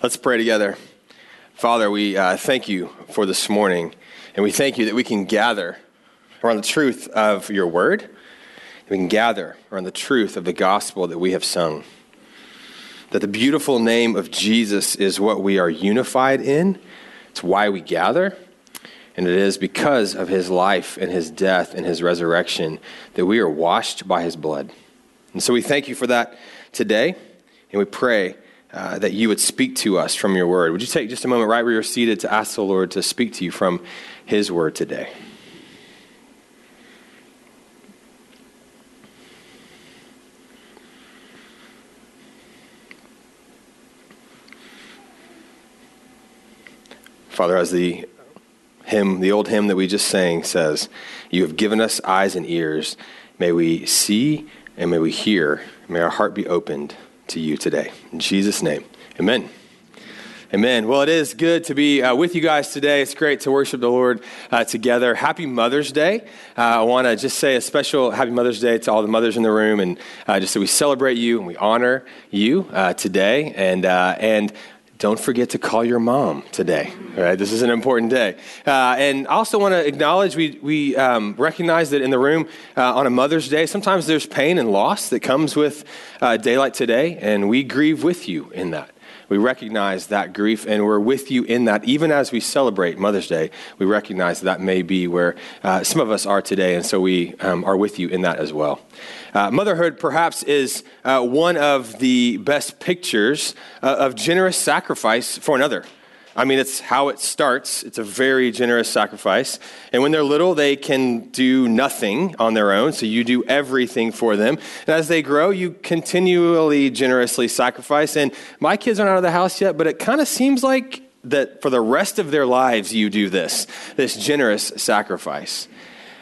Let's pray together. Father, we uh, thank you for this morning, and we thank you that we can gather around the truth of your word. We can gather around the truth of the gospel that we have sung. That the beautiful name of Jesus is what we are unified in. It's why we gather. And it is because of his life and his death and his resurrection that we are washed by his blood. And so we thank you for that today, and we pray uh, that you would speak to us from your word. Would you take just a moment right where you're seated to ask the Lord to speak to you from his word today? Father, as the hymn, the old hymn that we just sang says, You have given us eyes and ears. May we see and may we hear. May our heart be opened to you today. In Jesus' name, amen. Amen. Well, it is good to be uh, with you guys today. It's great to worship the Lord uh, together. Happy Mother's Day. Uh, I want to just say a special Happy Mother's Day to all the mothers in the room, and uh, just so we celebrate you and we honor you uh, today. And uh, and don't forget to call your mom today. All right, this is an important day. Uh, and I also want to acknowledge we, we um, recognize that in the room uh, on a Mother's Day, sometimes there's pain and loss that comes with uh, daylight today, and we grieve with you in that. We recognize that grief, and we're with you in that. Even as we celebrate Mother's Day, we recognize that that may be where uh, some of us are today, and so we um, are with you in that as well. Uh, motherhood, perhaps, is uh, one of the best pictures uh, of generous sacrifice for another. I mean, it's how it starts. It's a very generous sacrifice. And when they're little, they can do nothing on their own, so you do everything for them. And as they grow, you continually generously sacrifice. And my kids aren't out of the house yet, but it kind of seems like that for the rest of their lives, you do this, this generous sacrifice.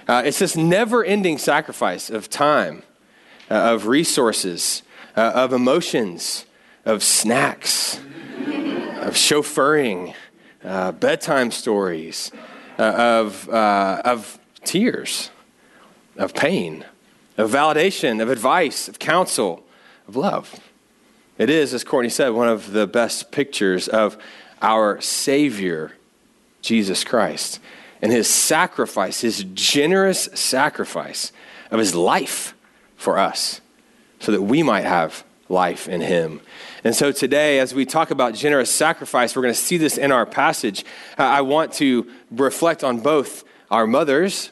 Uh, it's this never ending sacrifice of time, uh, of resources, uh, of emotions, of snacks of chauffeuring, uh, bedtime stories, uh, of, uh, of tears, of pain, of validation, of advice, of counsel, of love. It is, as Courtney said, one of the best pictures of our Savior, Jesus Christ, and his sacrifice, his generous sacrifice of his life for us, so that we might have life in him. And so today, as we talk about generous sacrifice, we're going to see this in our passage. I want to reflect on both our mothers,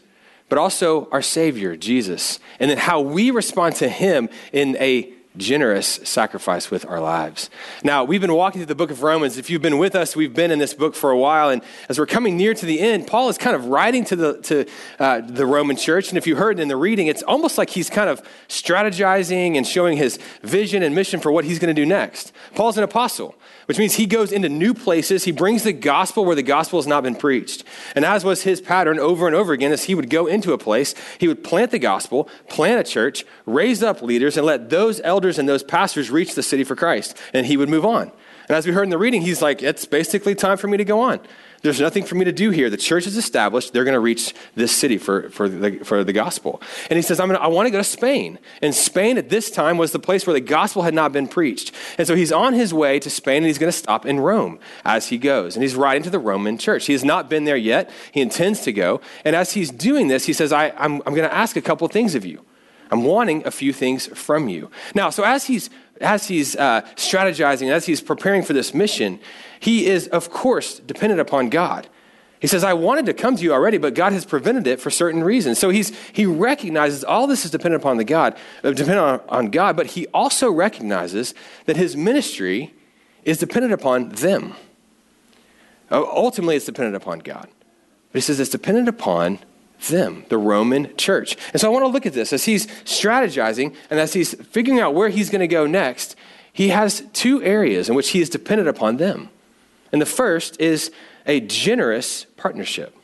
but also our Savior, Jesus, and then how we respond to him in a generous sacrifice with our lives. Now, we've been walking through the book of Romans. If you've been with us, we've been in this book for a while. And as we're coming near to the end, Paul is kind of writing to the, to, uh, the Roman church. And if you heard in the reading, it's almost like he's kind of strategizing and showing his vision and mission for what he's going to do next. Paul's an apostle which means he goes into new places. He brings the gospel where the gospel has not been preached. And as was his pattern over and over again, as he would go into a place, he would plant the gospel, plant a church, raise up leaders, and let those elders and those pastors reached the city for Christ. And he would move on. And as we heard in the reading, he's like, it's basically time for me to go on. There's nothing for me to do here. The church is established. They're going to reach this city for, for, the, for the gospel. And he says, I'm gonna, I want to go to Spain. And Spain at this time was the place where the gospel had not been preached. And so he's on his way to Spain and he's going to stop in Rome as he goes. And he's writing to the Roman church. He has not been there yet. He intends to go. And as he's doing this, he says, I, I'm, I'm going to ask a couple things of you. I'm wanting a few things from you. Now, so as he's as he's uh, strategizing, as he's preparing for this mission, he is, of course, dependent upon God. He says, I wanted to come to you already, but God has prevented it for certain reasons. So he's, he recognizes all this is dependent upon the God, uh, dependent on, on God, but he also recognizes that his ministry is dependent upon them. Uh, ultimately, it's dependent upon God. But he says it's dependent upon them, the Roman church. And so I want to look at this as he's strategizing and as he's figuring out where he's going to go next. He has two areas in which he is dependent upon them. And the first is a generous partnership.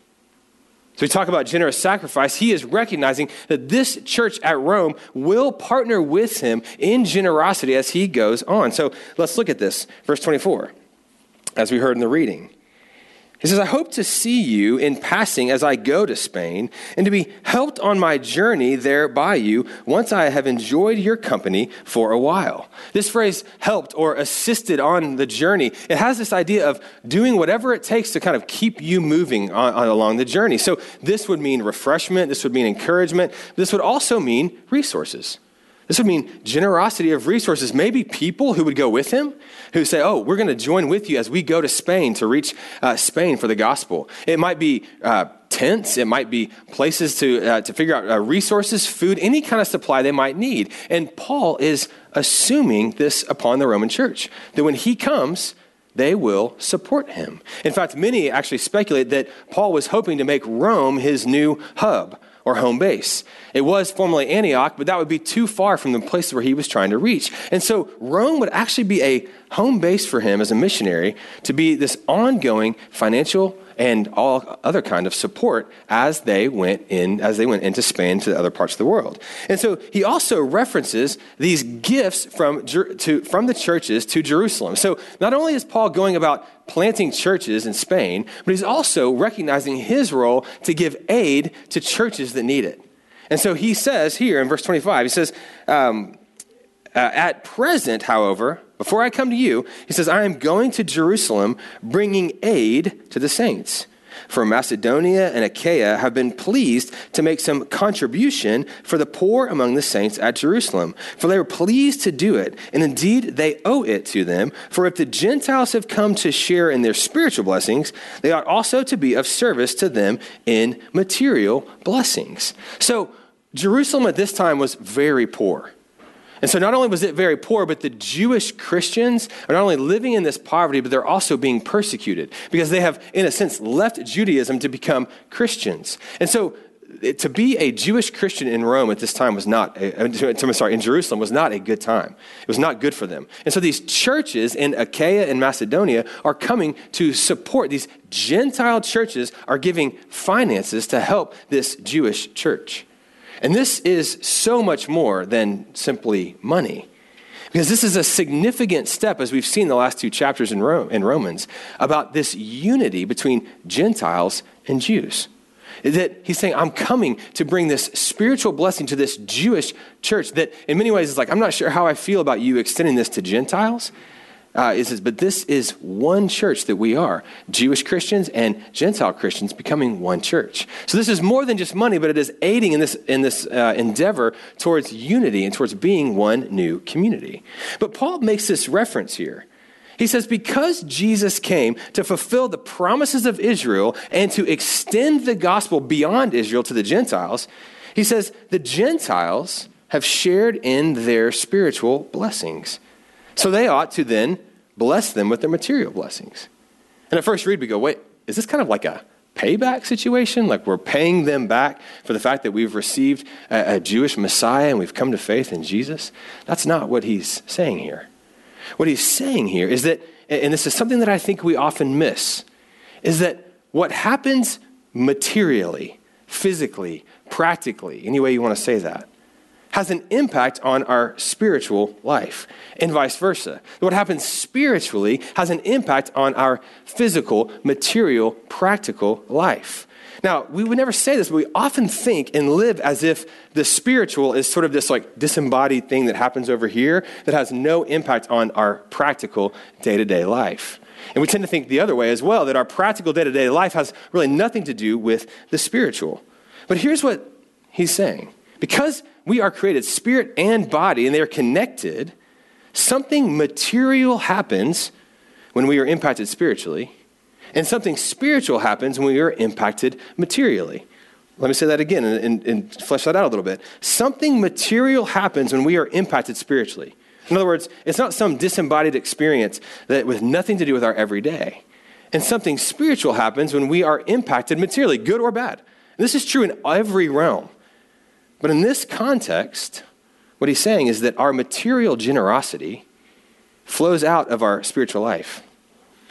So we talk about generous sacrifice. He is recognizing that this church at Rome will partner with him in generosity as he goes on. So let's look at this. Verse 24, as we heard in the reading. He says, I hope to see you in passing as I go to Spain, and to be helped on my journey there by you once I have enjoyed your company for a while. This phrase, helped or assisted on the journey, it has this idea of doing whatever it takes to kind of keep you moving on, on, along the journey. So this would mean refreshment, this would mean encouragement, this would also mean resources. This would mean generosity of resources. Maybe people who would go with him, who say, Oh, we're going to join with you as we go to Spain to reach uh, Spain for the gospel. It might be uh, tents, it might be places to, uh, to figure out uh, resources, food, any kind of supply they might need. And Paul is assuming this upon the Roman church that when he comes, they will support him. In fact, many actually speculate that Paul was hoping to make Rome his new hub or home base. It was formerly Antioch, but that would be too far from the place where he was trying to reach. And so Rome would actually be a home base for him as a missionary to be this ongoing financial and all other kind of support as they went in as they went into Spain to the other parts of the world. And so he also references these gifts from to, from the churches to Jerusalem. So not only is Paul going about planting churches in Spain, but he's also recognizing his role to give aid to churches that need it. And so he says here in verse 25, he says, um, uh, At present, however, before I come to you, he says, I am going to Jerusalem bringing aid to the saints. For Macedonia and Achaia have been pleased to make some contribution for the poor among the saints at Jerusalem. For they were pleased to do it, and indeed they owe it to them. For if the Gentiles have come to share in their spiritual blessings, they ought also to be of service to them in material blessings. So Jerusalem at this time was very poor. And so not only was it very poor, but the Jewish Christians are not only living in this poverty, but they're also being persecuted because they have, in a sense, left Judaism to become Christians. And so to be a Jewish Christian in Rome at this time was not, a, uh, in Jerusalem was not a good time. It was not good for them. And so these churches in Achaia and Macedonia are coming to support, these Gentile churches are giving finances to help this Jewish church. And this is so much more than simply money. Because this is a significant step, as we've seen the last two chapters in, Rome, in Romans, about this unity between Gentiles and Jews. That he's saying, I'm coming to bring this spiritual blessing to this Jewish church that, in many ways, is like, I'm not sure how I feel about you extending this to Gentiles uh, is, but this is one church that we are Jewish Christians and Gentile Christians becoming one church. So this is more than just money, but it is aiding in this, in this uh, endeavor towards unity and towards being one new community. But Paul makes this reference here. He says, because Jesus came to fulfill the promises of Israel and to extend the gospel beyond Israel to the Gentiles, he says, the Gentiles have shared in their spiritual blessings. So they ought to then bless them with their material blessings. And at first read, we go, wait, is this kind of like a payback situation? Like we're paying them back for the fact that we've received a, a Jewish Messiah and we've come to faith in Jesus? That's not what he's saying here. What he's saying here is that, and this is something that I think we often miss, is that what happens materially, physically, practically, any way you want to say that, has an impact on our spiritual life, and vice versa. What happens spiritually has an impact on our physical, material, practical life. Now, we would never say this, but we often think and live as if the spiritual is sort of this like disembodied thing that happens over here that has no impact on our practical day to day life. And we tend to think the other way as well, that our practical day to day life has really nothing to do with the spiritual. But here's what he's saying because we are created spirit and body, and they are connected, something material happens when we are impacted spiritually, and something spiritual happens when we are impacted materially. Let me say that again and, and, and, flesh that out a little bit. Something material happens when we are impacted spiritually. In other words, it's not some disembodied experience that with nothing to do with our everyday. And something spiritual happens when we are impacted materially, good or bad. And this is true in every realm. But in this context, what he's saying is that our material generosity flows out of our spiritual life.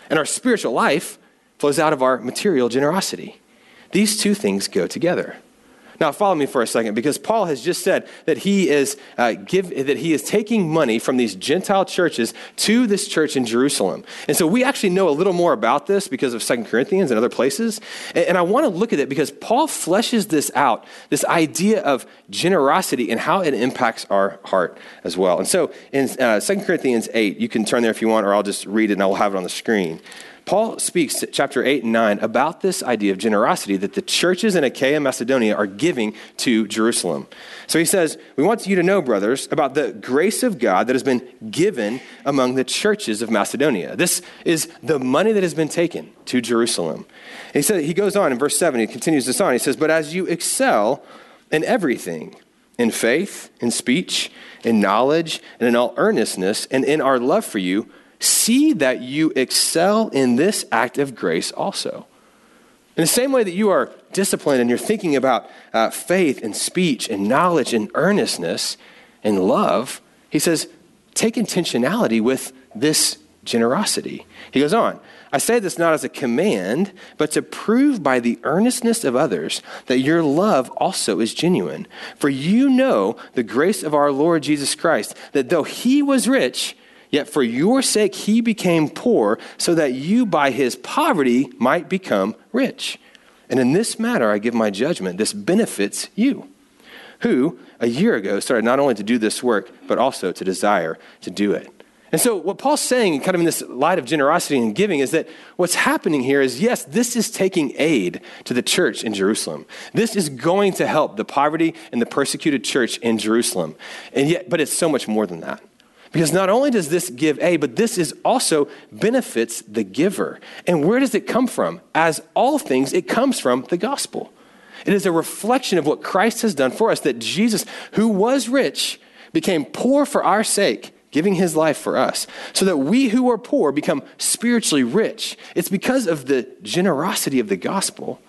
And our spiritual life flows out of our material generosity. These two things go together. Now, follow me for a second, because Paul has just said that he is uh, give that he is taking money from these Gentile churches to this church in Jerusalem, and so we actually know a little more about this because of Second Corinthians and other places. And, and I want to look at it because Paul fleshes this out, this idea of generosity and how it impacts our heart as well. And so, in uh, Second Corinthians eight, you can turn there if you want, or I'll just read it and I'll have it on the screen. Paul speaks, chapter 8 and 9, about this idea of generosity that the churches in Achaia and Macedonia are giving to Jerusalem. So he says, We want you to know, brothers, about the grace of God that has been given among the churches of Macedonia. This is the money that has been taken to Jerusalem. He, said, he goes on in verse 7, he continues this on. He says, But as you excel in everything, in faith, in speech, in knowledge, and in all earnestness, and in our love for you, see that you excel in this act of grace also. In the same way that you are disciplined and you're thinking about uh, faith and speech and knowledge and earnestness and love, he says, take intentionality with this generosity. He goes on, I say this not as a command, but to prove by the earnestness of others that your love also is genuine. For you know the grace of our Lord Jesus Christ, that though he was rich, Yet for your sake he became poor, so that you by his poverty might become rich. And in this matter I give my judgment. This benefits you, who a year ago started not only to do this work, but also to desire to do it. And so, what Paul's saying, kind of in this light of generosity and giving, is that what's happening here is yes, this is taking aid to the church in Jerusalem. This is going to help the poverty and the persecuted church in Jerusalem. And yet, but it's so much more than that. Because not only does this give aid, but this is also benefits the giver. And where does it come from? As all things, it comes from the gospel. It is a reflection of what Christ has done for us that Jesus, who was rich, became poor for our sake, giving his life for us, so that we who are poor become spiritually rich. It's because of the generosity of the gospel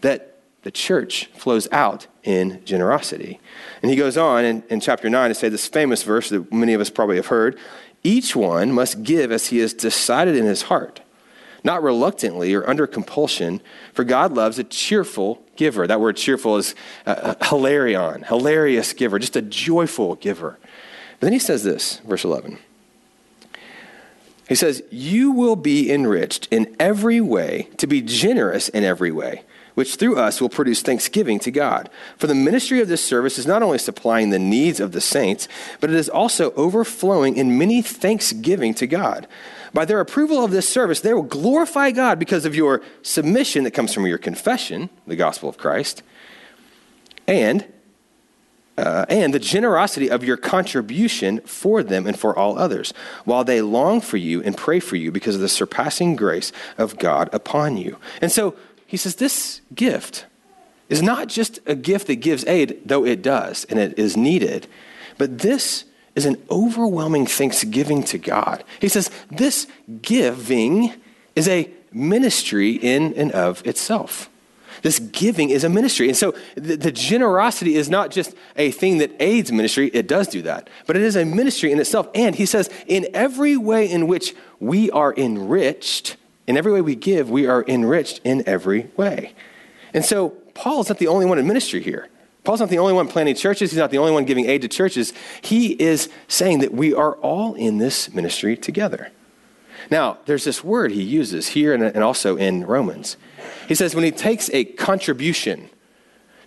that the church flows out in generosity. And he goes on in, in chapter 9 to say this famous verse that many of us probably have heard each one must give as he has decided in his heart, not reluctantly or under compulsion, for God loves a cheerful giver. That word cheerful is uh, hilarion, hilarious giver, just a joyful giver. But then he says this, verse 11. He says, You will be enriched in every way, to be generous in every way which through us will produce thanksgiving to God. For the ministry of this service is not only supplying the needs of the saints, but it is also overflowing in many thanksgiving to God. By their approval of this service, they will glorify God because of your submission that comes from your confession, the gospel of Christ, and uh, and the generosity of your contribution for them and for all others, while they long for you and pray for you because of the surpassing grace of God upon you. And so he says this gift is not just a gift that gives aid, though it does and it is needed, but this is an overwhelming thanksgiving to God. He says this giving is a ministry in and of itself. This giving is a ministry. And so the, the, generosity is not just a thing that aids ministry, it does do that, but it is a ministry in itself. And he says, in every way in which we are enriched in every way we give, we are enriched in every way. And so Paul's not the only one in ministry here. Paul's not the only one planting churches. He's not the only one giving aid to churches. He is saying that we are all in this ministry together. Now, there's this word he uses here and, also in Romans. He says when he takes a contribution,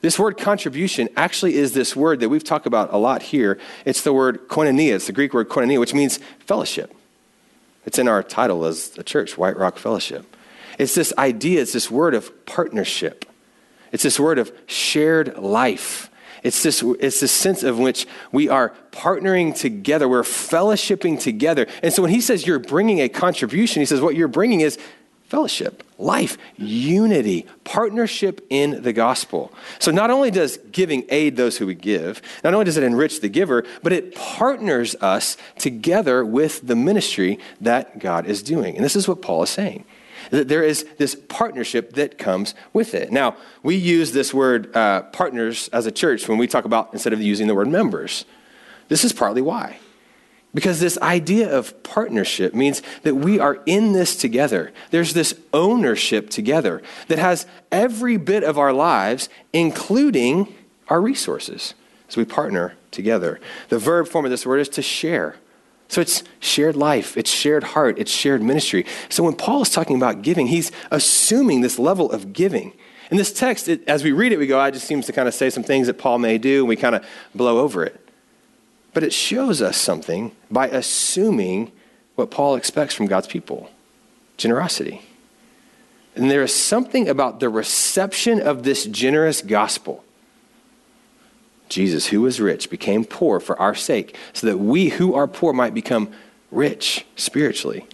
this word contribution actually is this word that we've talked about a lot here. It's the word koinonia. It's the Greek word koinonia, which means fellowship. It's in our title as a church, White Rock Fellowship. It's this idea, it's this word of partnership. It's this word of shared life. It's this, it's this sense of which we are partnering together, we're fellowshipping together. And so when he says you're bringing a contribution, he says what you're bringing is fellowship, life, unity, partnership in the gospel. So not only does giving aid those who we give, not only does it enrich the giver, but it partners us together with the ministry that God is doing. And this is what Paul is saying. That there is this partnership that comes with it. Now, we use this word uh, partners as a church when we talk about, instead of using the word members. This is partly why. Because this idea of partnership means that we are in this together. There's this ownership together that has every bit of our lives, including our resources, as we partner together. The verb form of this word is to share. So it's shared life, it's shared heart, it's shared ministry. So when Paul is talking about giving, he's assuming this level of giving. In this text, it, as we read it, we go, I just seems to kind of say some things that Paul may do, and we kind of blow over it. But it shows us something by assuming what Paul expects from God's people generosity. And there is something about the reception of this generous gospel. Jesus, who was rich, became poor for our sake, so that we who are poor might become rich spiritually.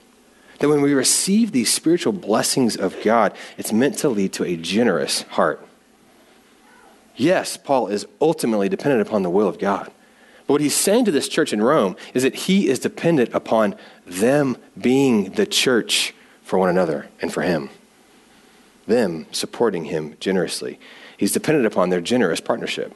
That when we receive these spiritual blessings of God, it's meant to lead to a generous heart. Yes, Paul is ultimately dependent upon the will of God. But what he's saying to this church in Rome is that he is dependent upon them being the church for one another and for him. Them supporting him generously. He's dependent upon their generous partnership.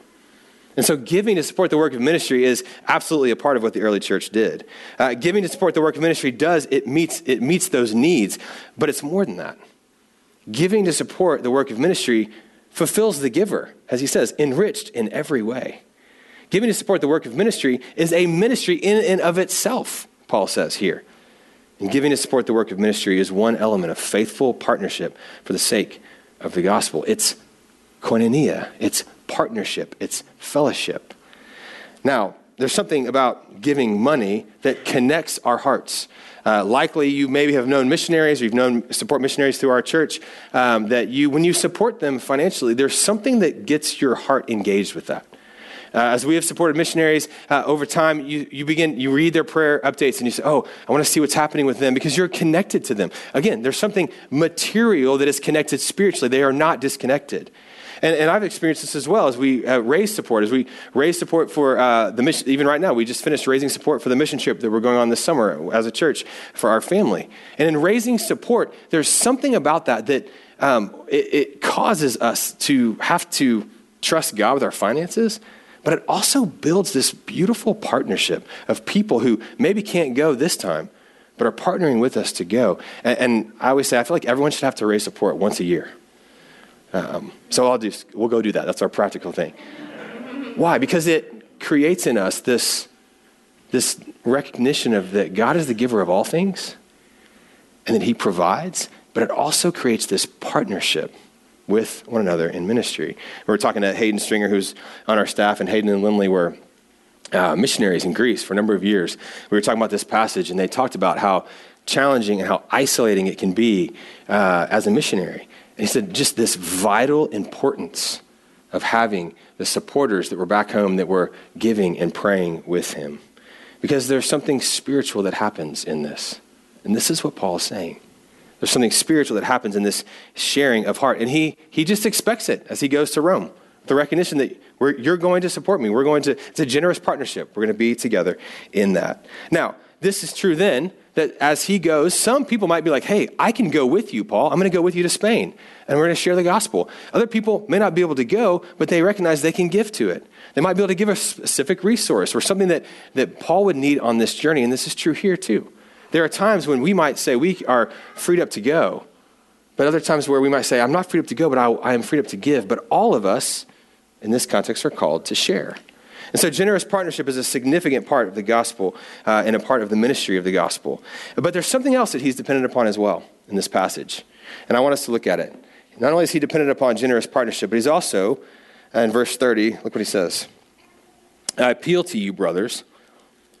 And so, giving to support the work of ministry is absolutely a part of what the early church did. Uh, giving to support the work of ministry does, it meets, it meets those needs, but it's more than that. Giving to support the work of ministry fulfills the giver, as he says, enriched in every way. Giving to support the work of ministry is a ministry in and of itself, Paul says here. And giving to support the work of ministry is one element of faithful partnership for the sake of the gospel. It's koinonia, it's partnership, it's fellowship. Now, there's something about giving money that connects our hearts. Uh, likely, you maybe have known missionaries or you've known support missionaries through our church. Um, that you, when you support them financially, there's something that gets your heart engaged with that. Uh, as we have supported missionaries uh, over time, you, you begin, you read their prayer updates and you say, oh, I want to see what's happening with them because you're connected to them. Again, there's something material that is connected spiritually. They are not disconnected. And, and I've experienced this as well as we uh, raise support, as we raise support for uh, the mission. Even right now, we just finished raising support for the mission trip that we're going on this summer as a church for our family. And in raising support, there's something about that that um, it, it causes us to have to trust God with our finances but it also builds this beautiful partnership of people who maybe can't go this time, but are partnering with us to go. And, and I always say, I feel like everyone should have to raise support once a year. Um, so I'll do, we'll go do that. That's our practical thing. Why? Because it creates in us this, this recognition of that God is the giver of all things and that He provides, but it also creates this partnership with one another in ministry. We were talking to Hayden Stringer, who's on our staff, and Hayden and Lindley were uh, missionaries in Greece for a number of years. We were talking about this passage, and they talked about how challenging and how isolating it can be uh, as a missionary. And he said, just this vital importance of having the supporters that were back home that were giving and praying with him. Because there's something spiritual that happens in this. And this is what Paul is saying. There's something spiritual that happens in this sharing of heart. And he, he just expects it as he goes to Rome. The recognition that you're going to support me. We're going to, it's a generous partnership. We're going to be together in that. Now, this is true then that as he goes, some people might be like, hey, I can go with you, Paul. I'm going to go with you to Spain, and we're going to share the gospel. Other people may not be able to go, but they recognize they can give to it. They might be able to give a specific resource or something that, that Paul would need on this journey, and this is true here too. There are times when we might say we are freed up to go, but other times where we might say, I'm not freed up to go, but I, I am freed up to give. But all of us, in this context, are called to share. And so, generous partnership is a significant part of the gospel uh, and a part of the ministry of the gospel. But there's something else that he's dependent upon as well in this passage. And I want us to look at it. Not only is he dependent upon generous partnership, but he's also, uh, in verse 30, look what he says I appeal to you, brothers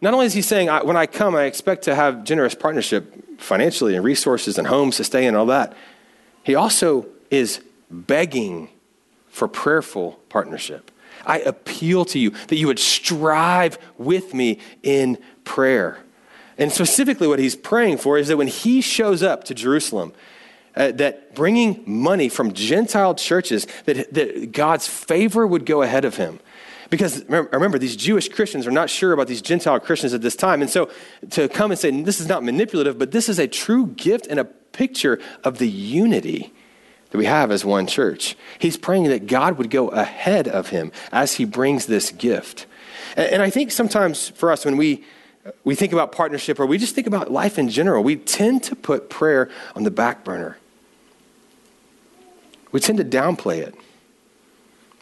not only is he saying, when I come, I expect to have generous partnership financially and resources and homes to stay in and all that, he also is begging for prayerful partnership. I appeal to you that you would strive with me in prayer. And specifically, what he's praying for is that when he shows up to Jerusalem, uh, that bringing money from Gentile churches, that, that God's favor would go ahead of him. Because remember, these Jewish Christians are not sure about these Gentile Christians at this time. And so to come and say, this is not manipulative, but this is a true gift and a picture of the unity that we have as one church. He's praying that God would go ahead of him as he brings this gift. And, I think sometimes for us, when we we think about partnership or we just think about life in general, we tend to put prayer on the back burner. We tend to downplay it.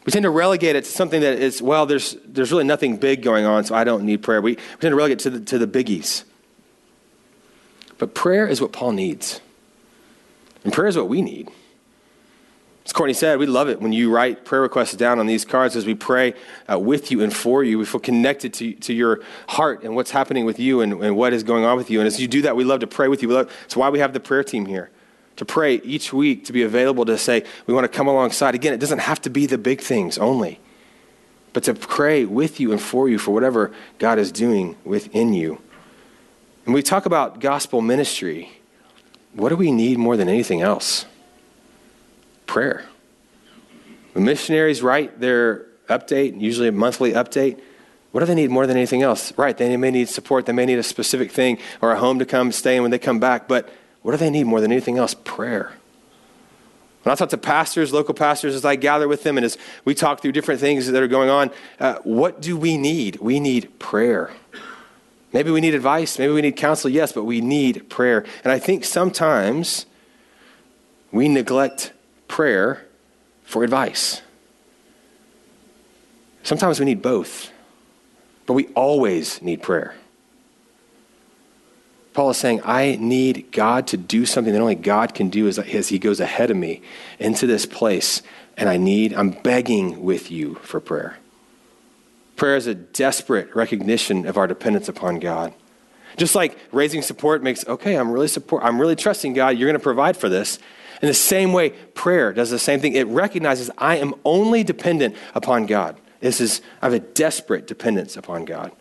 We tend to relegate it to something that is, well, there's, there's really nothing big going on, so I don't need prayer. We, we tend to relegate it to the, to the biggies. But prayer is what Paul needs. And prayer is what we need. As Courtney said, we love it when you write prayer requests down on these cards as we pray uh, with you and for you. We feel connected to, to your heart and what's happening with you and, and what is going on with you. And as you do that, we love to pray with you. Love, it's why we have the prayer team here to pray each week, to be available to say, we want to come alongside. Again, it doesn't have to be the big things only, but to pray with you and for you for whatever God is doing within you. And we talk about gospel ministry. What do we need more than anything else? prayer. The missionaries write their update, usually a monthly update, what do they need more than anything else? Right, they may need support, they may need a specific thing or a home to come stay in when they come back, but what do they need more than anything else? Prayer. When I talk to pastors, local pastors, as I gather with them and as we talk through different things that are going on, uh, what do we need? We need prayer. Maybe we need advice, maybe we need counsel, yes, but we need prayer. And I think sometimes we neglect prayer for advice. Sometimes we need both, but we always need prayer. Paul is saying, I need God to do something that only God can do as, as He goes ahead of me into this place, and I need, I'm begging with you for prayer. Prayer is a desperate recognition of our dependence upon God. Just like raising support makes, okay, I'm really support, I'm really trusting God, you're going to provide for this. In the same way, prayer does the same thing. It recognizes I am only dependent upon God. This is, I have a desperate dependence upon God.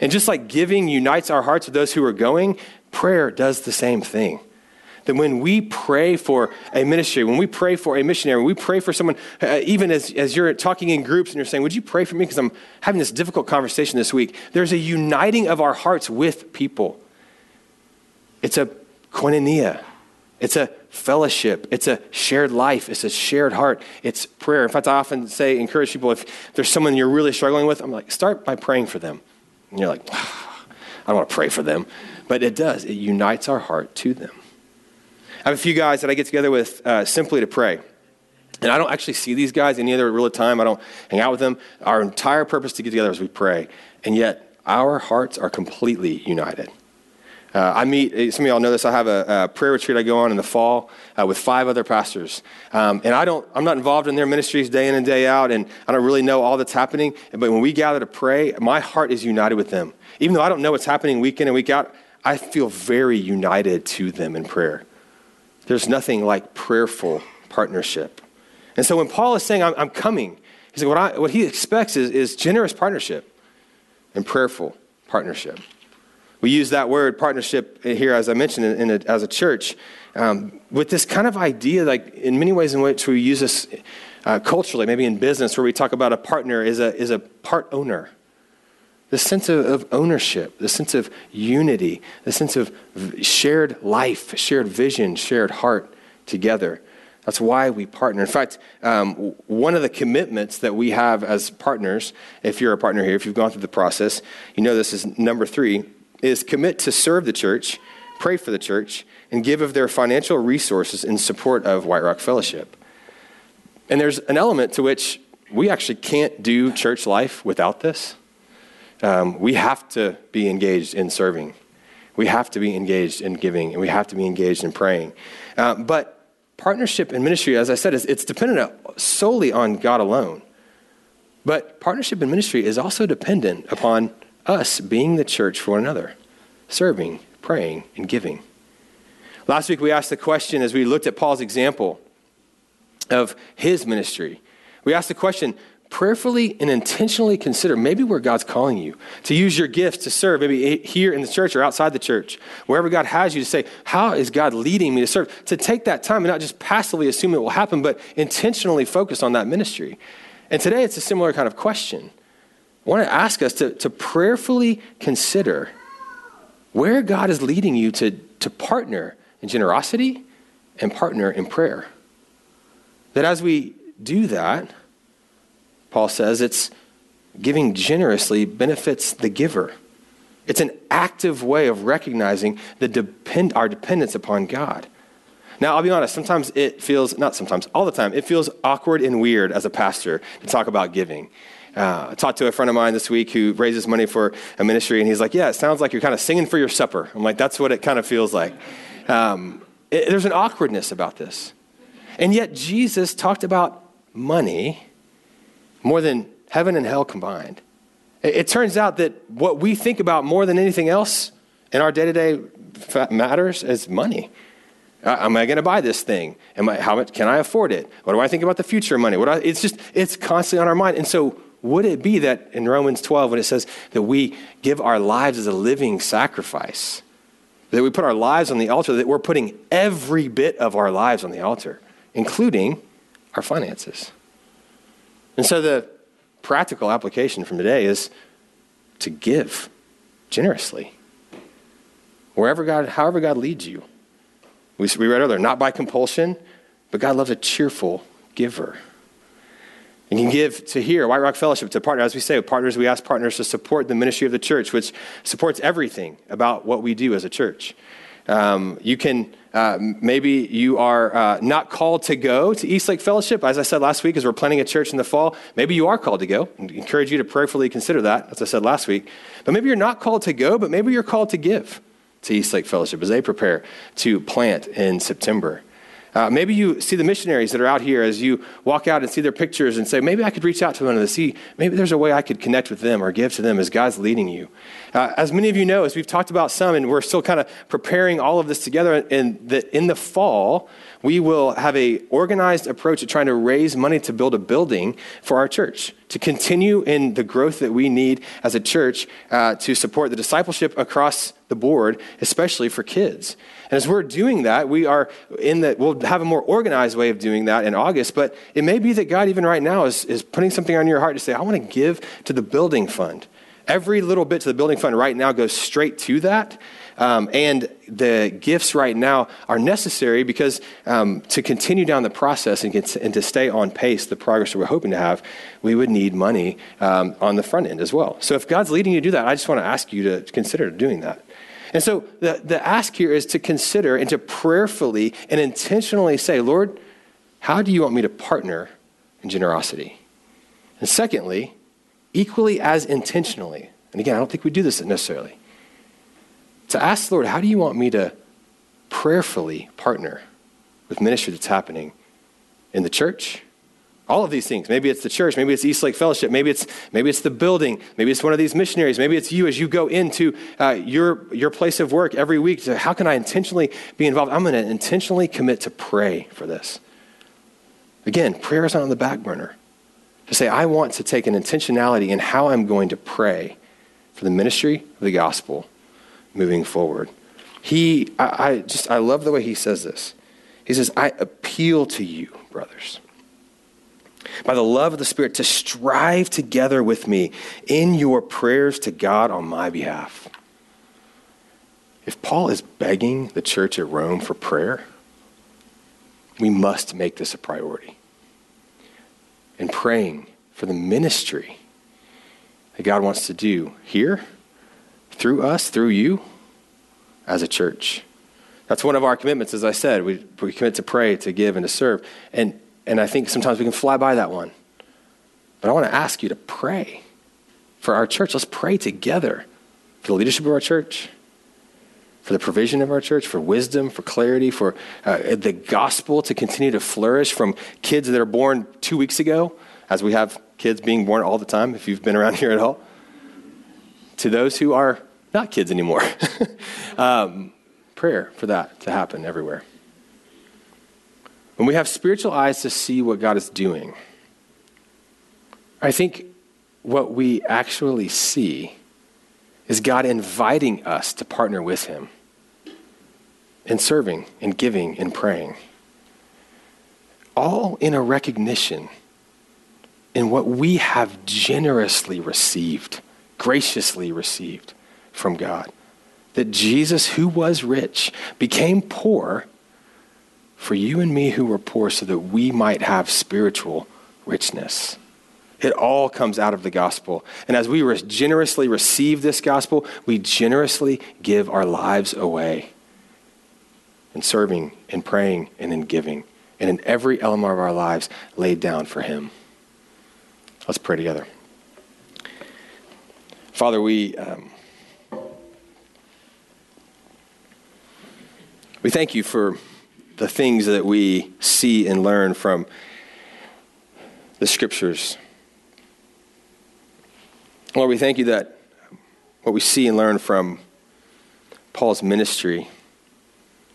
And just like giving unites our hearts with those who are going, prayer does the same thing. That when we pray for a ministry, when we pray for a missionary, when we pray for someone, uh, even as, as you're talking in groups and you're saying, Would you pray for me? Because I'm having this difficult conversation this week. There's a uniting of our hearts with people. It's a koinonia, it's a fellowship. It's a shared life. It's a shared heart. It's prayer. In fact, I often say, encourage people if there's someone you're really struggling with, I'm like, start by praying for them. And you're like, I don't want to pray for them. But it does, it unites our heart to them. I have a few guys that I get together with uh, simply to pray. And I don't actually see these guys any other real time. I don't hang out with them. Our entire purpose to get together is we pray. And yet, our hearts are completely united. Uh, I meet, eh, some of y'all know this, I have a, a, prayer retreat I go on in the fall uh, with five other pastors. Um, and I don't, I'm not involved in their ministries day in and day out, and I don't really know all that's happening. But when we gather to pray, my heart is united with them. Even though I don't know what's happening week in and week out, I feel very united to them in prayer. There's nothing like prayerful partnership. And so when Paul is saying, I'm, I'm coming, he's like, what, I, what he expects is, is generous partnership and prayerful partnership. We use that word partnership here, as I mentioned, in, in a, as a church, um, with this kind of idea, like in many ways in which we use this uh, culturally, maybe in business, where we talk about a partner is a, is a part owner. The sense of, of ownership, the sense of unity, the sense of shared life, shared vision, shared heart together. That's why we partner. In fact, um, one of the commitments that we have as partners, if you're a partner here, if you've gone through the process, you know this is number three is commit to serve the church, pray for the church, and give of their financial resources in support of White Rock Fellowship. And there's an element to which we actually can't do church life without this. Um, we have to be engaged in serving. We have to be engaged in giving, and we have to be engaged in praying. Uh, but partnership and ministry, as I said, is it's dependent solely on God alone. But partnership and ministry is also dependent upon us being the church for one another, serving, praying, and giving. Last week we asked the question as we looked at Paul's example of his ministry. We asked the question prayerfully and intentionally consider maybe where God's calling you to use your gifts to serve, maybe here in the church or outside the church, wherever God has you to say, How is God leading me to serve? To take that time and not just passively assume it will happen, but intentionally focus on that ministry. And today it's a similar kind of question. I want to ask us to, to prayerfully consider where God is leading you to, to partner in generosity and partner in prayer. That as we do that, Paul says it's giving generously benefits the giver. It's an active way of recognizing the depend, our dependence upon God. Now, I'll be honest, sometimes it feels, not sometimes, all the time, it feels awkward and weird as a pastor to talk about giving. Uh, I talked to a friend of mine this week who raises money for a ministry, and he's like, Yeah, it sounds like you're kind of singing for your supper. I'm like, That's what it kind of feels like. Um, it, there's an awkwardness about this. And yet, Jesus talked about money more than heaven and hell combined. It, it turns out that what we think about more than anything else in our day to day matters is money. Uh, am I going to buy this thing? Am I, how much can I afford it? What do I think about the future of money? What I, it's just, it's constantly on our mind. And so, would it be that in Romans 12, when it says that we give our lives as a living sacrifice, that we put our lives on the altar, that we're putting every bit of our lives on the altar, including our finances? And so the practical application from today is to give generously. Wherever God, however God leads you. We, we read earlier, not by compulsion, but God loves a cheerful giver. And you can give to here, White Rock Fellowship, to partner. As we say, partners, we ask partners to support the ministry of the church, which supports everything about what we do as a church. Um, you can uh, maybe you are uh, not called to go to East Lake Fellowship. As I said last week, as we're planning a church in the fall, maybe you are called to go. I encourage you to prayerfully consider that, as I said last week. But maybe you're not called to go, but maybe you're called to give to East Lake Fellowship as they prepare to plant in September. Uh, maybe you see the missionaries that are out here as you walk out and see their pictures and say, maybe I could reach out to them and see, maybe there's a way I could connect with them or give to them as God's leading you. Uh, as many of you know, as we've talked about some, and we're still kind of preparing all of this together, and that in the fall, we will have a organized approach to trying to raise money to build a building for our church to continue in the growth that we need as a church uh, to support the discipleship across the board especially for kids. And as we're doing that we are in that we'll have a more organized way of doing that in august but it may be that god even right now is, is putting something on your heart to say i want to give to the building fund. Every little bit to the building fund right now goes straight to that um, and the gifts right now are necessary because um, to continue down the process and, get, and to stay on pace, the progress that we're hoping to have, we would need money um, on the front end as well. So if God's leading you to do that, I just want to ask you to consider doing that. And so the, the ask here is to consider and to prayerfully and intentionally say, Lord, how do you want me to partner in generosity? And secondly, equally as intentionally, and again, I don't think we do this necessarily, to ask the Lord, how do you want me to prayerfully partner with ministry that's happening in the church? All of these things. Maybe it's the church, maybe it's East Lake Fellowship, maybe it's, maybe it's the building, maybe it's one of these missionaries, maybe it's you as you go into uh, your, your place of work every week. How can I intentionally be involved? I'm going to intentionally commit to pray for this. Again, prayer is not on the back burner. To say, I want to take an intentionality in how I'm going to pray for the ministry of the gospel moving forward. He, I, I just, I love the way he says this. He says, I appeal to you, brothers, by the love of the Spirit, to strive together with me in your prayers to God on my behalf. If Paul is begging the church at Rome for prayer, we must make this a priority. And praying for the ministry that God wants to do here through us, through you, as a church. That's one of our commitments, as I said. We, we commit to pray, to give, and to serve. And, and I think sometimes we can fly by that one. But I want to ask you to pray for our church. Let's pray together for the leadership of our church, for the provision of our church, for wisdom, for clarity, for uh, the gospel to continue to flourish from kids that are born two weeks ago, as we have kids being born all the time, if you've been around here at all, to those who are not kids anymore. um, prayer for that to happen everywhere. When we have spiritual eyes to see what God is doing, I think what we actually see is God inviting us to partner with Him in serving and giving and praying. All in a recognition in what we have generously received, graciously received from God. That Jesus, who was rich, became poor for you and me who were poor so that we might have spiritual richness. It all comes out of the gospel. And as we generously receive this gospel, we generously give our lives away in serving, in praying, and in giving, and in every element of our lives laid down for Him. Let's pray together. Father, we. Um, we thank you for the things that we see and learn from the scriptures. Lord, we thank you that what we see and learn from Paul's ministry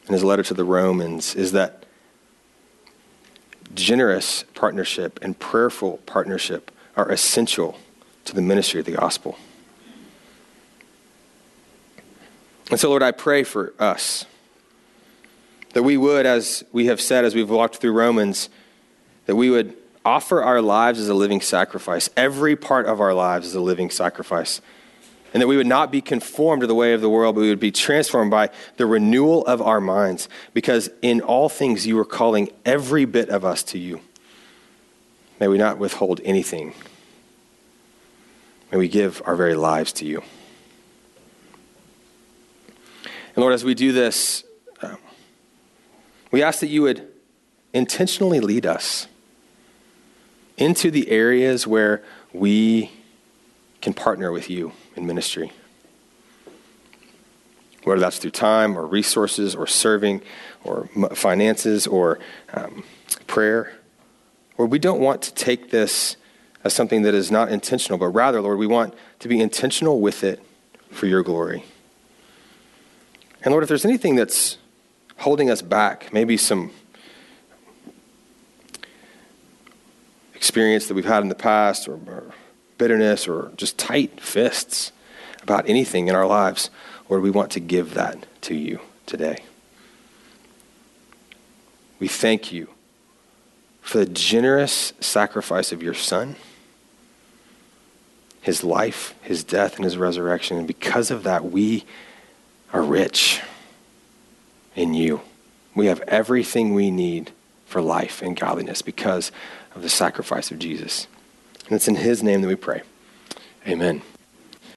in his letter to the Romans is that generous partnership and prayerful partnership are essential to the ministry of the gospel. And so, Lord, I pray for us that we would, as we have said as we've walked through Romans, that we would offer our lives as a living sacrifice, every part of our lives as a living sacrifice and that we would not be conformed to the way of the world, but we would be transformed by the renewal of our minds. Because in all things, you are calling every bit of us to you. May we not withhold anything. May we give our very lives to you. And Lord, as we do this, um, we ask that you would intentionally lead us into the areas where we can partner with you in ministry. Whether that's through time or resources or serving or finances or um, prayer. Lord, we don't want to take this as something that is not intentional, but rather, Lord, we want to be intentional with it for your glory. And Lord, if there's anything that's holding us back, maybe some experience that we've had in the past or, or bitterness or just tight fists about anything in our lives, Lord, we want to give that to you today. We thank you for the generous sacrifice of your Son, his life, his death, and his resurrection. And because of that, we are rich in you. We have everything we need for life and godliness because of the sacrifice of Jesus. And it's in his name that we pray. Amen.